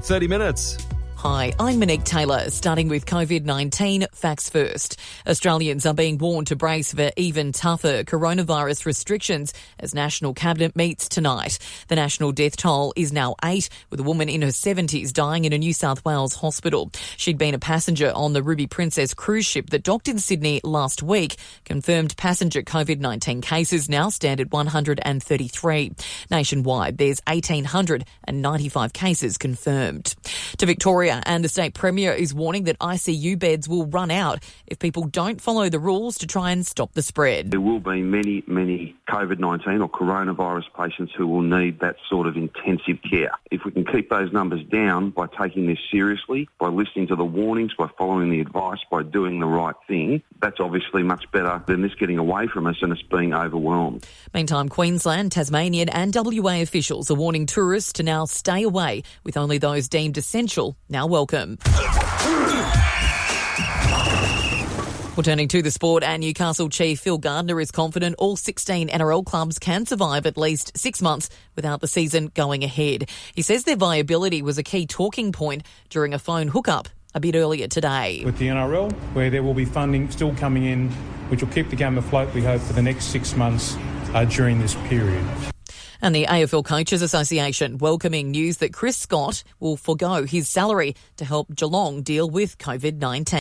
30 minutes. Hi, I'm Monique Taylor, starting with COVID 19 facts first. Australians are being warned to brace for even tougher coronavirus restrictions as National Cabinet meets tonight. The national death toll is now eight, with a woman in her 70s dying in a New South Wales hospital. She'd been a passenger on the Ruby Princess cruise ship that docked in Sydney last week. Confirmed passenger COVID 19 cases now stand at 133. Nationwide, there's 1,895 cases confirmed. To Victoria, and the state premier is warning that ICU beds will run out if people don't follow the rules to try and stop the spread. There will be many, many COVID 19 or coronavirus patients who will need that sort of intensive care. If we can keep those numbers down by taking this seriously, by listening to the warnings, by following the advice, by doing the right thing, that's obviously much better than this getting away from us and us being overwhelmed. Meantime, Queensland, Tasmanian, and WA officials are warning tourists to now stay away, with only those deemed essential now welcome. Well, turning to the sport, and Newcastle chief Phil Gardner is confident all 16 NRL clubs can survive at least six months without the season going ahead. He says their viability was a key talking point during a phone hookup a bit earlier today. With the NRL, where there will be funding still coming in, which will keep the game afloat, we hope, for the next six months uh, during this period. And the AFL Coaches Association welcoming news that Chris Scott will forego his salary to help Geelong deal with COVID 19.